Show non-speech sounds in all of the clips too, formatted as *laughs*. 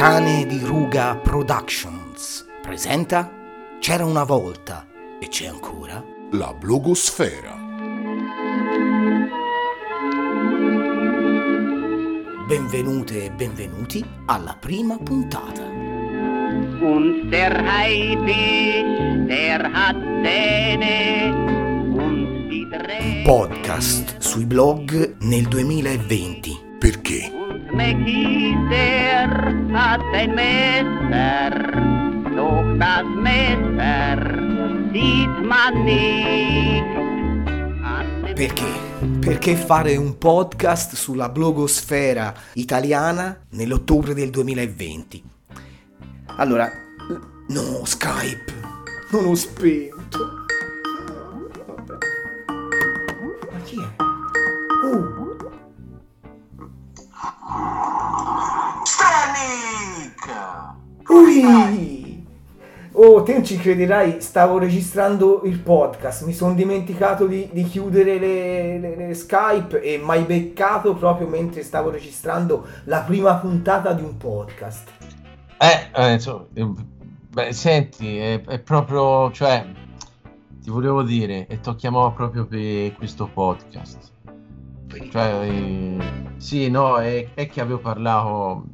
Cane di Ruga Productions presenta C'era una volta e c'è ancora La blogosfera. Benvenute e benvenuti alla prima puntata. Und der Haifisch, der hat Podcast sui blog nel 2020. Perché? Und Mackie, der hat ein Messer, doch das Messer sieht man dem Perché? Perché fare un podcast sulla blogosfera italiana nell'ottobre del 2020? Allora, no, Skype, non ho spento. Ma chi è? Uh, ui! Oh, te non ci crederai, stavo registrando il podcast, mi sono dimenticato di, di chiudere le, le- le Skype e mai beccato proprio mentre stavo registrando la prima puntata di un podcast. Eh, eh, insomma, eh, beh, senti, è, è proprio, cioè, ti volevo dire, e ti chiamavo proprio per questo podcast. Cioè, eh, sì, no, è, è che avevo parlato,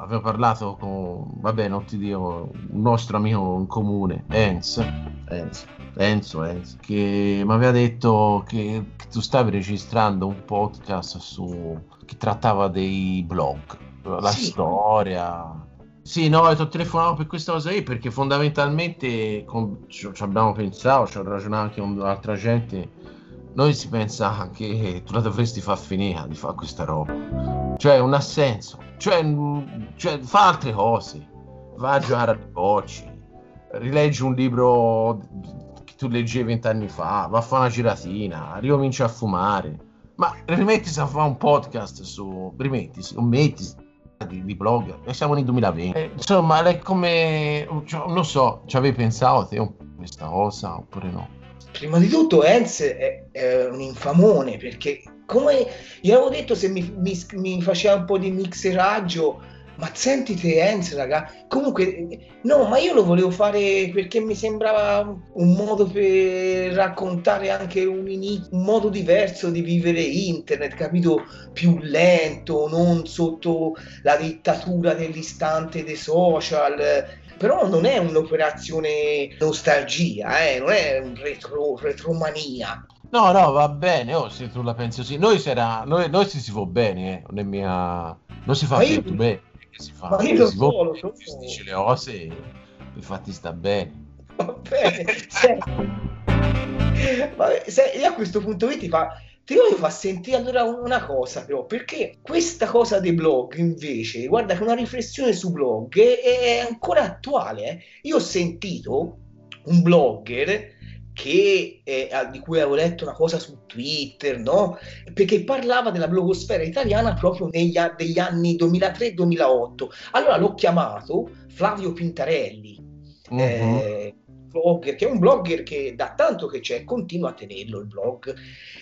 avevo parlato con, vabbè, non ti dico, un nostro amico in comune, Enzo, Enzo, Enzo, Enzo, che mi aveva detto che, che tu stavi registrando un podcast su, che trattava dei blog, la Sì. storia. Sì, no, ti ho telefonato per questa cosa qui perché fondamentalmente con- ci, ci abbiamo pensato, ci ho ragionato anche con altra gente. Noi si pensa che tu la dovresti far finire di fare questa roba. Cioè, non ha senso. Cioè, cioè, fa altre cose. Va a giocare a bocci. Rileggi un libro che tu leggevi vent'anni fa. Va a fare una giratina. Ricomincia a fumare. Ma rimettisi a fare un podcast su. Rimettisi, non mettisi di, di blog. E siamo nel 2020. Eh, insomma, è come. cioè, non so, ci avevi pensato te questa cosa oppure no? Prima di tutto Enz è, è un infamone perché come gli avevo detto se mi, mi- mi faceva un po' di mixeraggio ma sentite Enz raga comunque no ma io lo volevo fare perché mi sembrava un modo per raccontare anche un, ini- un modo diverso di vivere internet capito più lento non sotto la dittatura dell'istante dei social però non è un'operazione nostalgia, eh, non è un retro, retromania. No, no, va bene, oh, se tu la pensi così. Noi, sarà, noi, noi si, si va bene, eh, non è mia... Non si fa Ma io- bene, si fa? ma io si va so, bene, so. si dice le cose e infatti sta bene. Va bene. Vabbè, se- io a questo punto qui ti fa, ti voglio far sentire allora una cosa però, perché questa cosa dei blog invece, guarda che una riflessione su blog è, è ancora attuale. eh. Io ho sentito un blogger che, eh, di cui avevo letto una cosa su Twitter, no? Perché parlava della blogosfera italiana proprio negli degli anni 2003-2008. Allora l'ho chiamato Flavio Pintarelli, Mhm. eh, blogger, che è un blogger che da tanto che c'è, continua a tenerlo il blog.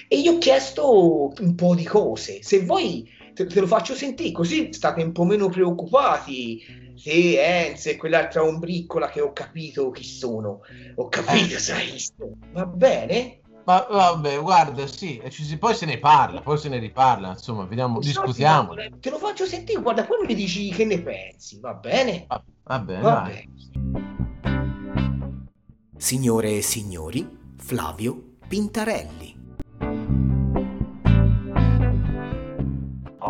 E gli ho chiesto un po' di cose. Se vuoi te, te lo faccio sentire, così state un po' meno preoccupati. Se Enz e quell'altra ombriccola che ho capito chi sono. Ho capito, Eh. sai chi sono. Va bene? Ma vabbè, guarda, sì, e ci si- poi se ne parla, poi se ne riparla, insomma, vediamo, discutiamo. Te lo faccio sentire, guarda, poi mi dici che ne pensi, va bene? Va, va bene, Va bene. Signore e signori, Flavio Pintarelli.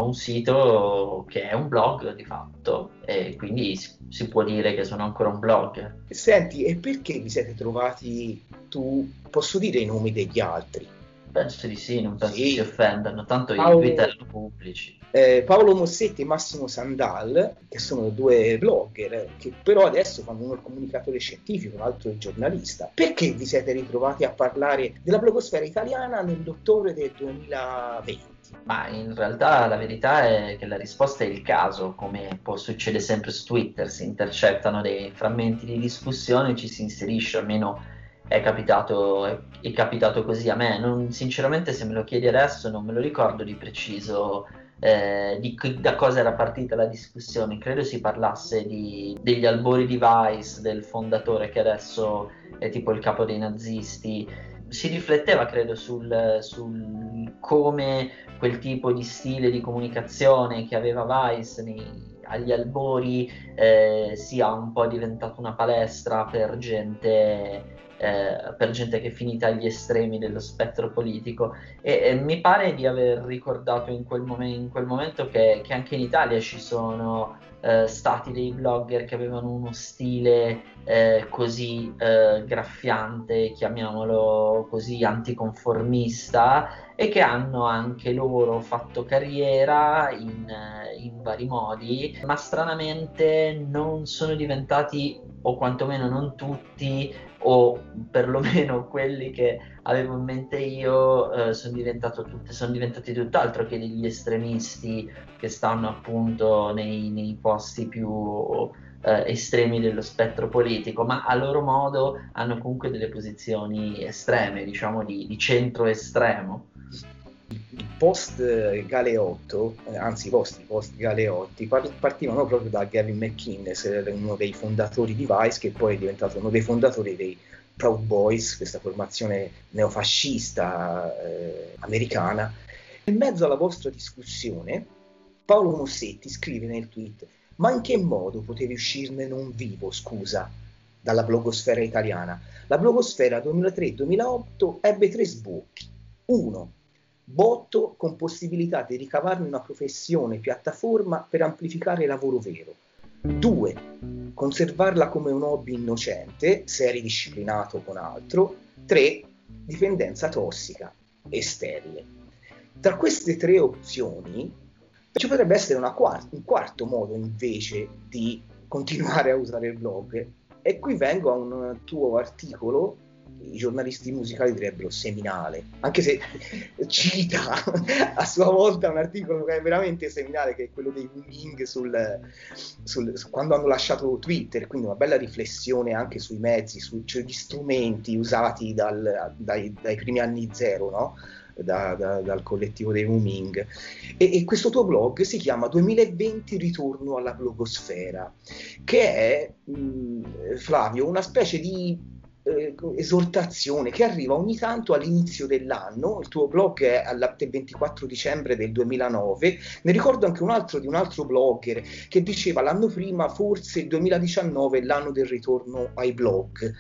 Un sito che è un blog di fatto e quindi si, può dire che sono ancora un blogger. Senti, e perché vi siete trovati tu? Posso dire i nomi degli altri? Penso di sì, non penso Sì. si offendano, tanto Paolo- i Twitter erano pubblici. Eh, Paolo Mossetti e Massimo Sandal, che sono due blogger, che però adesso fanno uno il comunicatore scientifico, l'altro il giornalista. Perché vi siete ritrovati a parlare della blogosfera italiana nell'ottobre del 2020? Ma in realtà la verità è che la risposta è il caso, come può succedere sempre su Twitter, si intercettano dei frammenti di discussione, ci si inserisce, almeno è capitato, è, è capitato così a me. Non- sinceramente se me lo chiedi adesso non me lo ricordo di preciso eh, di da cosa era partita la discussione. Credo si parlasse di, degli albori di Vice, del fondatore che adesso è tipo il capo dei nazisti. Si rifletteva, credo, sul, sul come quel tipo di stile di comunicazione che aveva Vice nei, agli albori eh, sia un po' diventato una palestra per gente eh, per gente che è finita agli estremi dello spettro politico. E, e mi pare di aver ricordato in quel, momen- in quel momento che, che, anche in Italia ci sono eh, stati dei blogger che avevano uno stile eh, così eh, graffiante, chiamiamolo così, anticonformista e che hanno anche loro fatto carriera in, in vari modi, ma stranamente non sono diventati, o quantomeno non tutti, o perlomeno *laughs* quelli che avevo in mente io eh, sono, tutte, sono, diventati tutt'altro che degli estremisti che stanno appunto nei, nei posti più eh, estremi dello spettro politico, ma a loro modo hanno comunque delle posizioni estreme, diciamo di, di centro estremo. Post Galeotto, eh, anzi i posti post Galeotti, partivano proprio da Gavin McInnes, uno dei fondatori di Vice, che poi è diventato uno dei fondatori dei Proud Boys, questa formazione neofascista eh, americana. In mezzo alla vostra discussione, Paolo Mossetti scrive nel tweet: Ma in che modo potevi uscirne non vivo, scusa, dalla blogosfera italiana? La blogosfera 2003-2008 ebbe tre sbocchi. Uno, botto con possibilità di ricavarne una professione, piattaforma per amplificare il lavoro vero. 2. Conservarla come un hobby innocente, se eri disciplinato con altro. 3. Dipendenza tossica e sterile. Tra queste tre opzioni ci potrebbe essere quart- un quarto modo invece di continuare a usare il blog. E qui vengo a un tuo articolo i giornalisti musicali direbbero seminale, anche se *laughs* cita a sua volta un articolo che è veramente seminale, che è quello dei Wing sul, sul, su quando hanno lasciato Twitter, quindi una bella riflessione anche sui mezzi, sugli cioè strumenti usati dal, dai, dai, primi anni zero, no? Da, da, dal collettivo dei Wuming e, e, questo tuo blog si chiama 2020 ritorno alla blogosfera che è mh, Flavio una specie di eh, esortazione che arriva ogni tanto all'inizio dell'anno, il tuo blog è al 24 dicembre del 2009, ne ricordo anche un altro di un altro blogger che diceva l'anno prima forse il 2019 è l'anno del ritorno ai blog.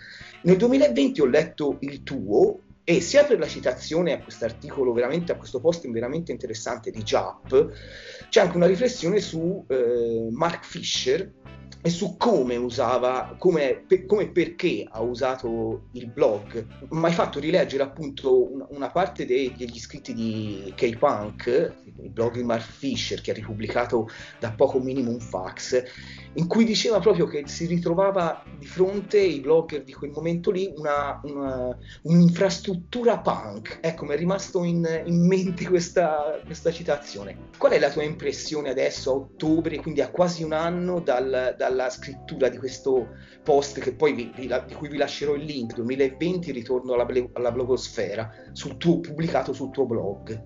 Nel 2020 ho letto il tuo e sia per la citazione a questo articolo, veramente a questo post veramente interessante di JAP, c'è anche una riflessione su eh, Mark Fisher, e su come usava, come, per, e perché ha usato il blog. Mi hai fatto rileggere appunto una, una parte dei, degli scritti di K-Punk, il blog di Mark Fisher che ha ripubblicato da poco Minimum Fax, in cui diceva proprio che si ritrovava di fronte ai blogger di quel momento lì una, una, un'infrastruttura punk. Ecco, mi è rimasto in, in mente questa, questa, citazione. Qual è la tua impressione adesso a ottobre, quindi a quasi un anno dal, dalla scrittura di questo post che poi vi, vi, di cui vi lascerò il link 2020 ritorno alla, alla blogosfera sul tuo, pubblicato sul tuo blog?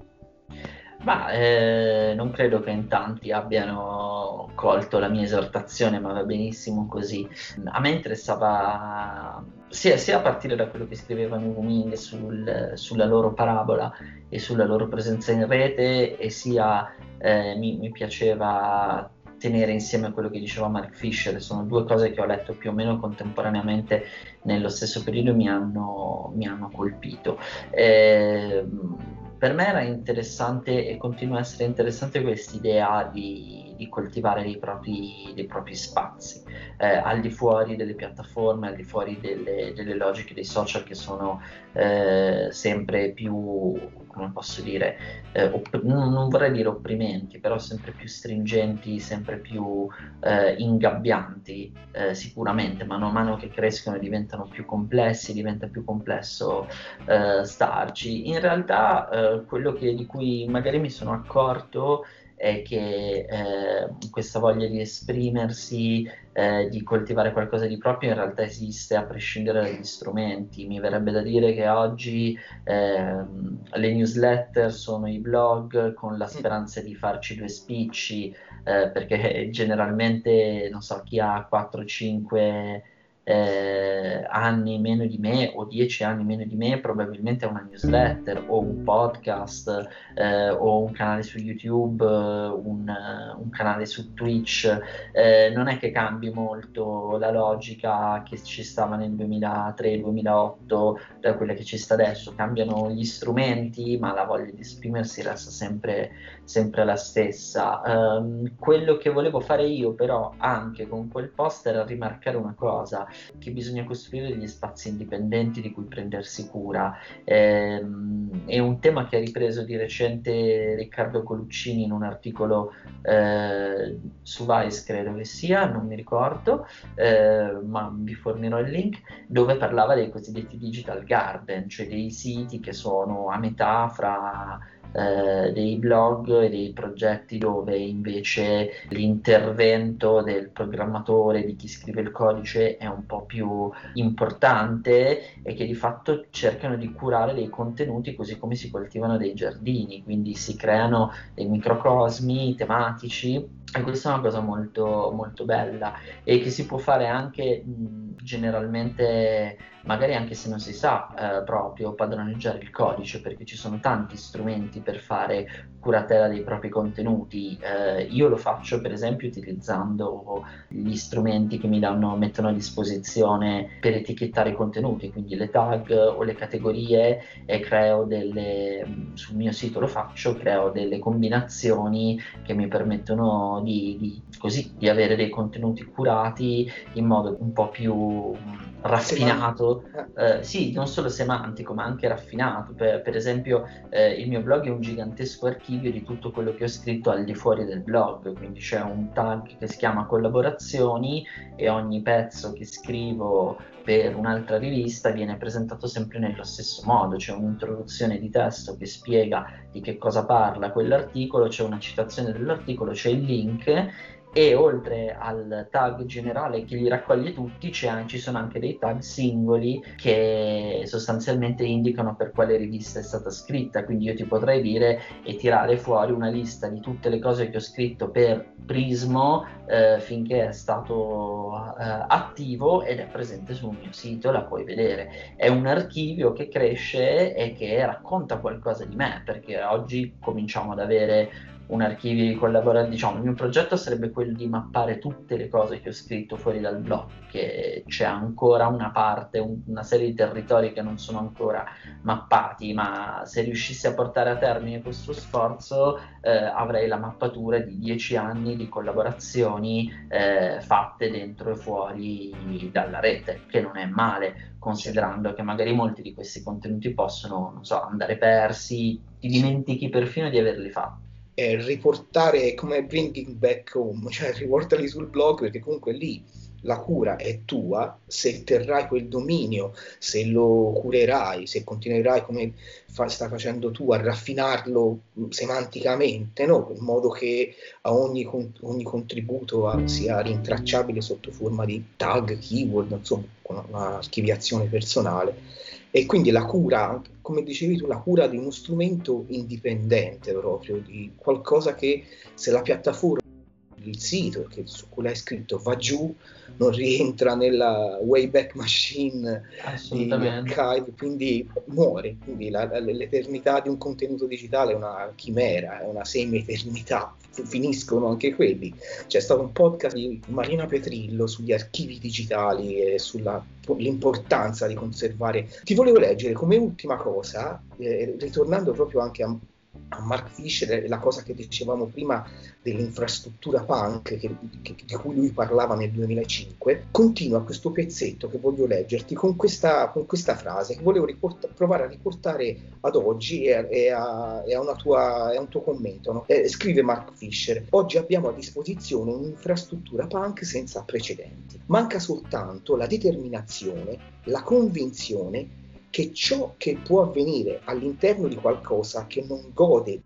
Ma eh, non credo che in tanti abbiano colto la mia esortazione, ma va benissimo così. A me interessava sia, sia a partire da quello che scrivevano i Wuming sul, sulla loro parabola e sulla loro presenza in rete, e sia eh, mi, mi piaceva tenere insieme quello che diceva Mark Fisher, sono due cose che ho letto più o meno contemporaneamente nello stesso periodo e mi hanno, mi hanno colpito. Eh, per me era interessante e continua a essere interessante questa idea di, di, coltivare dei propri, dei propri spazi, eh, al di fuori delle piattaforme, al di fuori delle, delle logiche dei social che sono eh, sempre più come posso dire, eh, opp- non vorrei dire opprimenti, però sempre più stringenti, sempre più eh, ingabbianti eh, sicuramente, mano a mano che crescono diventano più complessi, diventa più complesso eh, starci. In realtà quello che, di cui magari mi sono accorto è che eh, questa voglia di esprimersi, eh, di coltivare qualcosa di proprio in realtà esiste a prescindere dagli strumenti. Mi verrebbe da dire che oggi ehm, le newsletter sono i blog con la speranza di farci due spicci, eh, perché *laughs* generalmente, non so, chi ha 4-5 eh, anni meno di me o dieci anni meno di me probabilmente una newsletter o un podcast eh, o un canale su YouTube, un, un canale su Twitch, eh, non è che cambi molto la logica che ci stava nel 2003-2008 da quella che ci sta adesso, cambiano gli strumenti ma la voglia di esprimersi resta sempre, sempre la stessa. Um, quello che volevo fare io però anche con quel post era rimarcare una cosa, che bisogna costruire degli spazi indipendenti di cui prendersi cura. Ehm, è un tema che ha ripreso di recente Riccardo Coluccini in un articolo eh, su Vice, credo che sia, non mi ricordo, eh, ma vi fornirò il link, dove parlava dei cosiddetti digital garden, cioè dei siti che sono a metà fra eh, dei blog e dei progetti dove invece l'intervento del programmatore, di chi scrive il codice è un po' più importante e che di fatto cercano di curare dei contenuti così come si coltivano dei giardini, quindi si creano dei microcosmi tematici e questa è una cosa molto, molto bella e che si può fare anche mh, generalmente, magari anche se non si sa eh, proprio padroneggiare il codice, perché ci sono tanti strumenti per fare curatela dei propri contenuti. Eh, io lo faccio per esempio utilizzando gli strumenti che mi danno, mettono a disposizione per etichettare i contenuti, quindi le tag o le categorie e creo delle, sul mio sito lo faccio, creo delle combinazioni che mi permettono di, di, così, di avere dei contenuti curati in modo un po' più raffinato, eh, sì, non solo semantico, ma anche raffinato. Per, per esempio, eh, il mio blog è un gigantesco archivio di tutto quello che ho scritto al di fuori del blog, quindi c'è un tag che si chiama collaborazioni e ogni pezzo che scrivo per un'altra rivista viene presentato sempre nello stesso modo, c'è un'introduzione di testo che spiega di che cosa parla quell'articolo, c'è una citazione dell'articolo, c'è il link e oltre al tag generale che li raccoglie tutti ci sono anche dei tag singoli che sostanzialmente indicano per quale rivista è stata scritta. Quindi io ti potrei dire e tirare fuori una lista di tutte le cose che ho scritto per Prismo eh, finché è stato eh, attivo ed è presente sul mio sito la puoi vedere. È un archivio che cresce e che racconta qualcosa di me perché oggi cominciamo ad avere un archivio di collaborazione, diciamo, il mio progetto sarebbe quello di mappare tutte le cose che ho scritto fuori dal blog, che c'è ancora una parte, un, una serie di territori che non sono ancora mappati, ma se riuscissi a portare a termine questo sforzo eh, avrei la mappatura di dieci anni di collaborazioni eh, fatte dentro e fuori dalla rete, che non è male, considerando che magari molti di questi contenuti possono, so, andare persi, ti dimentichi perfino di averli fatti eh, riportare come bringing back home, *laughs* cioè riportarli sul blog perché comunque lì la cura è tua, se terrai quel dominio, se lo curerai, se continuerai come fa, stai facendo tu a raffinarlo semanticamente, no? in modo che ogni, ogni contributo a, sia rintracciabile sotto forma di tag, keyword, insomma, con un'archiviazione personale e quindi la cura, come dicevi tu, la cura di uno strumento indipendente proprio, di qualcosa che se la piattaforma, il sito che, su cui l'hai scritto va giù, non rientra nella Wayback Machine di Archive, quindi muore. Quindi la, la, l'eternità di un contenuto digitale è una chimera, è una semi-eternità. Finiscono anche quelli. C'è stato un podcast di Marina Petrillo sugli archivi digitali e sull'importanza di conservare. Ti volevo leggere come ultima cosa, eh, ritornando proprio anche a a Mark Fisher la cosa che dicevamo prima dell'infrastruttura punk che, che, di cui lui parlava nel 2005 continua questo pezzetto che voglio leggerti con questa, con questa frase che volevo riport- provare a riportare ad oggi e a, a, a, a un tuo commento no? eh, scrive Mark Fisher oggi abbiamo a disposizione un'infrastruttura punk senza precedenti manca soltanto la determinazione la convinzione che ciò che può avvenire all'interno di qualcosa che non gode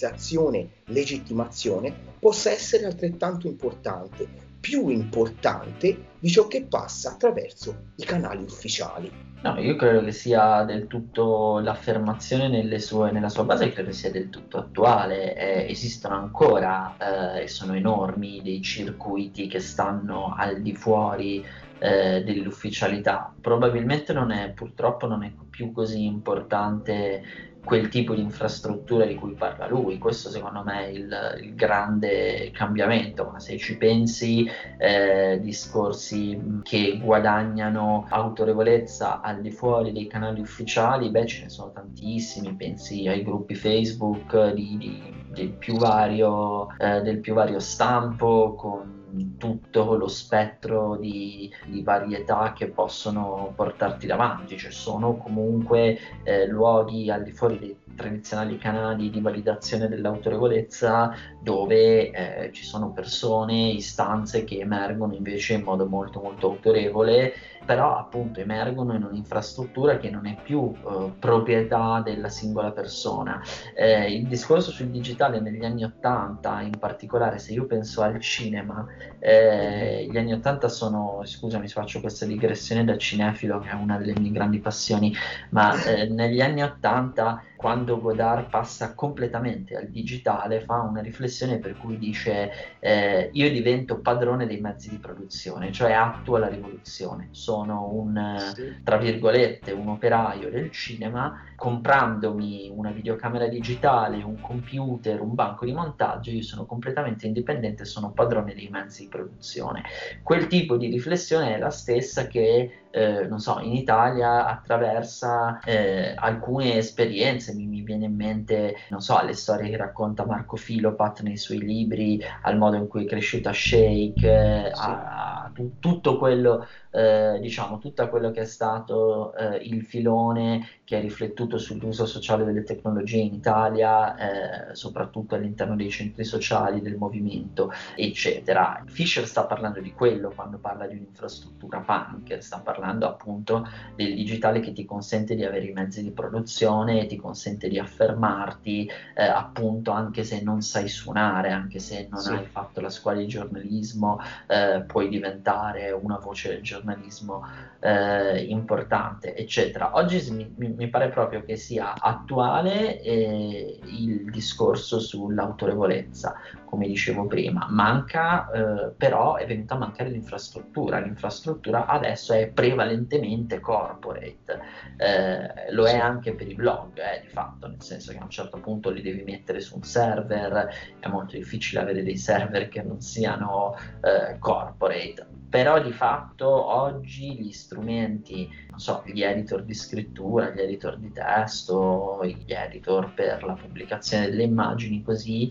autorizzazione, legittimazione, possa essere altrettanto importante, più importante di ciò che passa attraverso i canali ufficiali. No, io credo che sia del tutto l'affermazione sue, nella sua base, credo sia del tutto attuale. Eh, esistono ancora eh, sono enormi dei circuiti che stanno al di fuori eh, dell'ufficialità. Probabilmente non è, purtroppo non è più così importante quel tipo di infrastruttura di cui parla lui. Questo secondo me è il, il grande cambiamento, ma se ci pensi eh, discorsi che guadagnano autorevolezza al di fuori dei canali ufficiali, beh ce ne sono tantissimi, pensi ai gruppi Facebook di, di, del, più vario, eh, del più vario stampo con tutto lo spettro di, di, varietà che possono portarti davanti, cioè sono comunque eh, luoghi al di fuori dei tradizionali canali di validazione dell'autorevolezza dove eh, ci sono persone, istanze che emergono invece in modo molto molto autorevole però appunto emergono in un'infrastruttura che non è più eh, proprietà della singola persona. Eh, il discorso sul digitale negli anni 80, in particolare se io penso al cinema, eh, gli anni 80 sono, scusami se faccio questa digressione da cinefilo che è una delle mie grandi passioni, ma eh, negli anni 80 quando Godard passa completamente al digitale, fa una riflessione per cui dice eh, io divento padrone dei mezzi di produzione, cioè attua la rivoluzione, sono un, sì. tra virgolette, un operaio del cinema, comprandomi una videocamera digitale, un computer, un banco di montaggio, io sono completamente indipendente, sono padrone dei mezzi di produzione. Quel tipo di riflessione è la stessa che eh, non so, in Italia attraversa eh, alcune esperienze, mi, mi, viene in mente, non so, le storie che racconta Marco Filopat nei suoi libri, al modo in cui è cresciuta Shake, eh, sì. a, a t- tutto quello eh, diciamo, tutto quello che è stato eh, il filone che ha riflettuto sull'uso sociale delle tecnologie in Italia, eh, soprattutto all'interno dei centri sociali, del movimento, eccetera. Fisher sta parlando di quello quando parla di un'infrastruttura punk, sta parlando appunto del digitale che ti consente di avere i mezzi di produzione, ti consente di affermarti, eh, appunto anche se non sai suonare, anche se non sì. hai fatto la scuola di giornalismo, eh, puoi diventare una voce del giornalismo eh, importante, eccetera. Oggi mi, mi, pare proprio che sia attuale eh, il discorso sull'autorevolezza, come dicevo prima. Manca, eh, però, è venuta a mancare l'infrastruttura. L'infrastruttura adesso è prevalentemente corporate, eh, lo è anche per i blog, eh, di fatto, nel senso che a un certo punto li devi mettere su un server, è molto difficile avere dei server che non siano eh, corporate però di fatto oggi gli strumenti, non so, gli editor di scrittura, gli editor di testo, gli editor per la pubblicazione delle immagini, così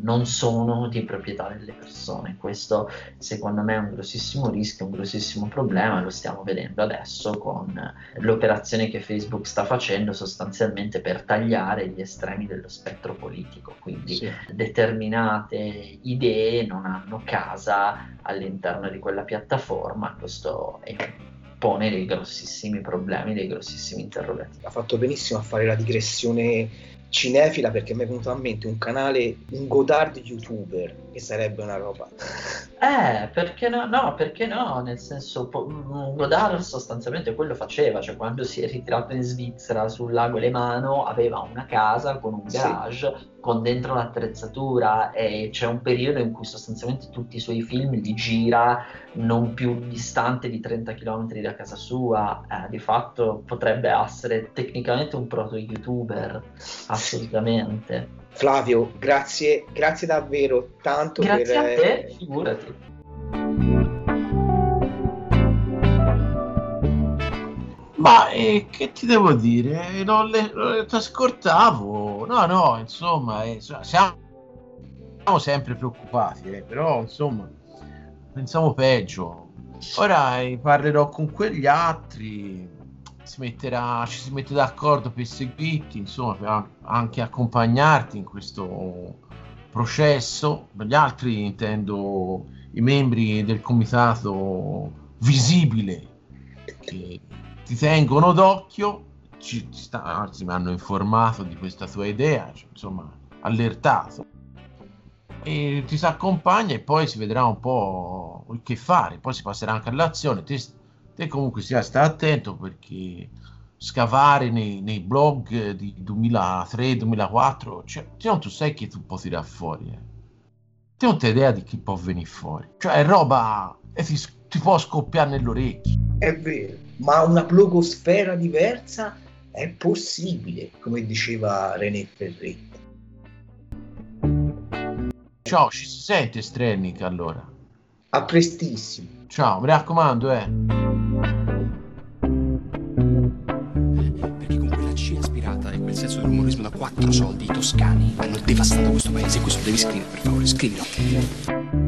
non sono di proprietà delle persone. Questo secondo me è un grossissimo rischio, un grossissimo problema, lo stiamo vedendo adesso con l'operazione che Facebook sta facendo sostanzialmente per tagliare gli estremi dello spettro politico, quindi sì. determinate idee non hanno casa all'interno di quella piattaforma, questo pone dei grossissimi problemi, dei grossissimi interrogativi. Ha fatto benissimo a fare la digressione cinefila perché mi è venuto a mente un canale, un Godard youtuber, che sarebbe una roba. *laughs* Eh, perché no? No, perché no? Nel senso, Godard sostanzialmente quello faceva, cioè quando si è ritirato in Svizzera sul lago Lemano aveva una casa con un garage sì. con dentro l'attrezzatura e c'è un periodo in cui sostanzialmente tutti i suoi film li gira non più distante di 30 km da casa sua, eh, di fatto potrebbe essere tecnicamente un proto youtuber, assolutamente. Flavio, grazie, grazie davvero tanto grazie per... a te, figurati. Ma eh, che ti devo dire? Non le, le ascoltavo. No, no, insomma, eh, siamo, siamo sempre preoccupati, eh, però insomma, pensavo peggio. Ora eh, parlerò con quegli altri si metterà, ci si mette d'accordo per seguirti, insomma, per anche accompagnarti in questo processo. Gli altri intendo i membri del comitato visibile che ti tengono d'occhio, ci, sta, anzi mi hanno informato di questa tua idea, cioè, insomma allertato e ti si accompagna e poi si vedrà un po' che fare, poi si passerà anche all'azione. Te, te comunque stia, stai attento perché scavare nei, nei blog di 2003-2004, cioè, te non tu sai che tu puoi tirare fuori. Eh. Te non hai idea di chi può venire fuori. Cioè è roba e ti, ti può scoppiare nell'orecchio. È vero, ma una blogosfera diversa è possibile, come diceva René Ferretti. Ciao, ci si sente Strennick allora? A prestissimo. Ciao, mi raccomando, eh. Quattro soldi toscani hanno devastato questo paese. Questo devi scrivere, per favore, scrivilo.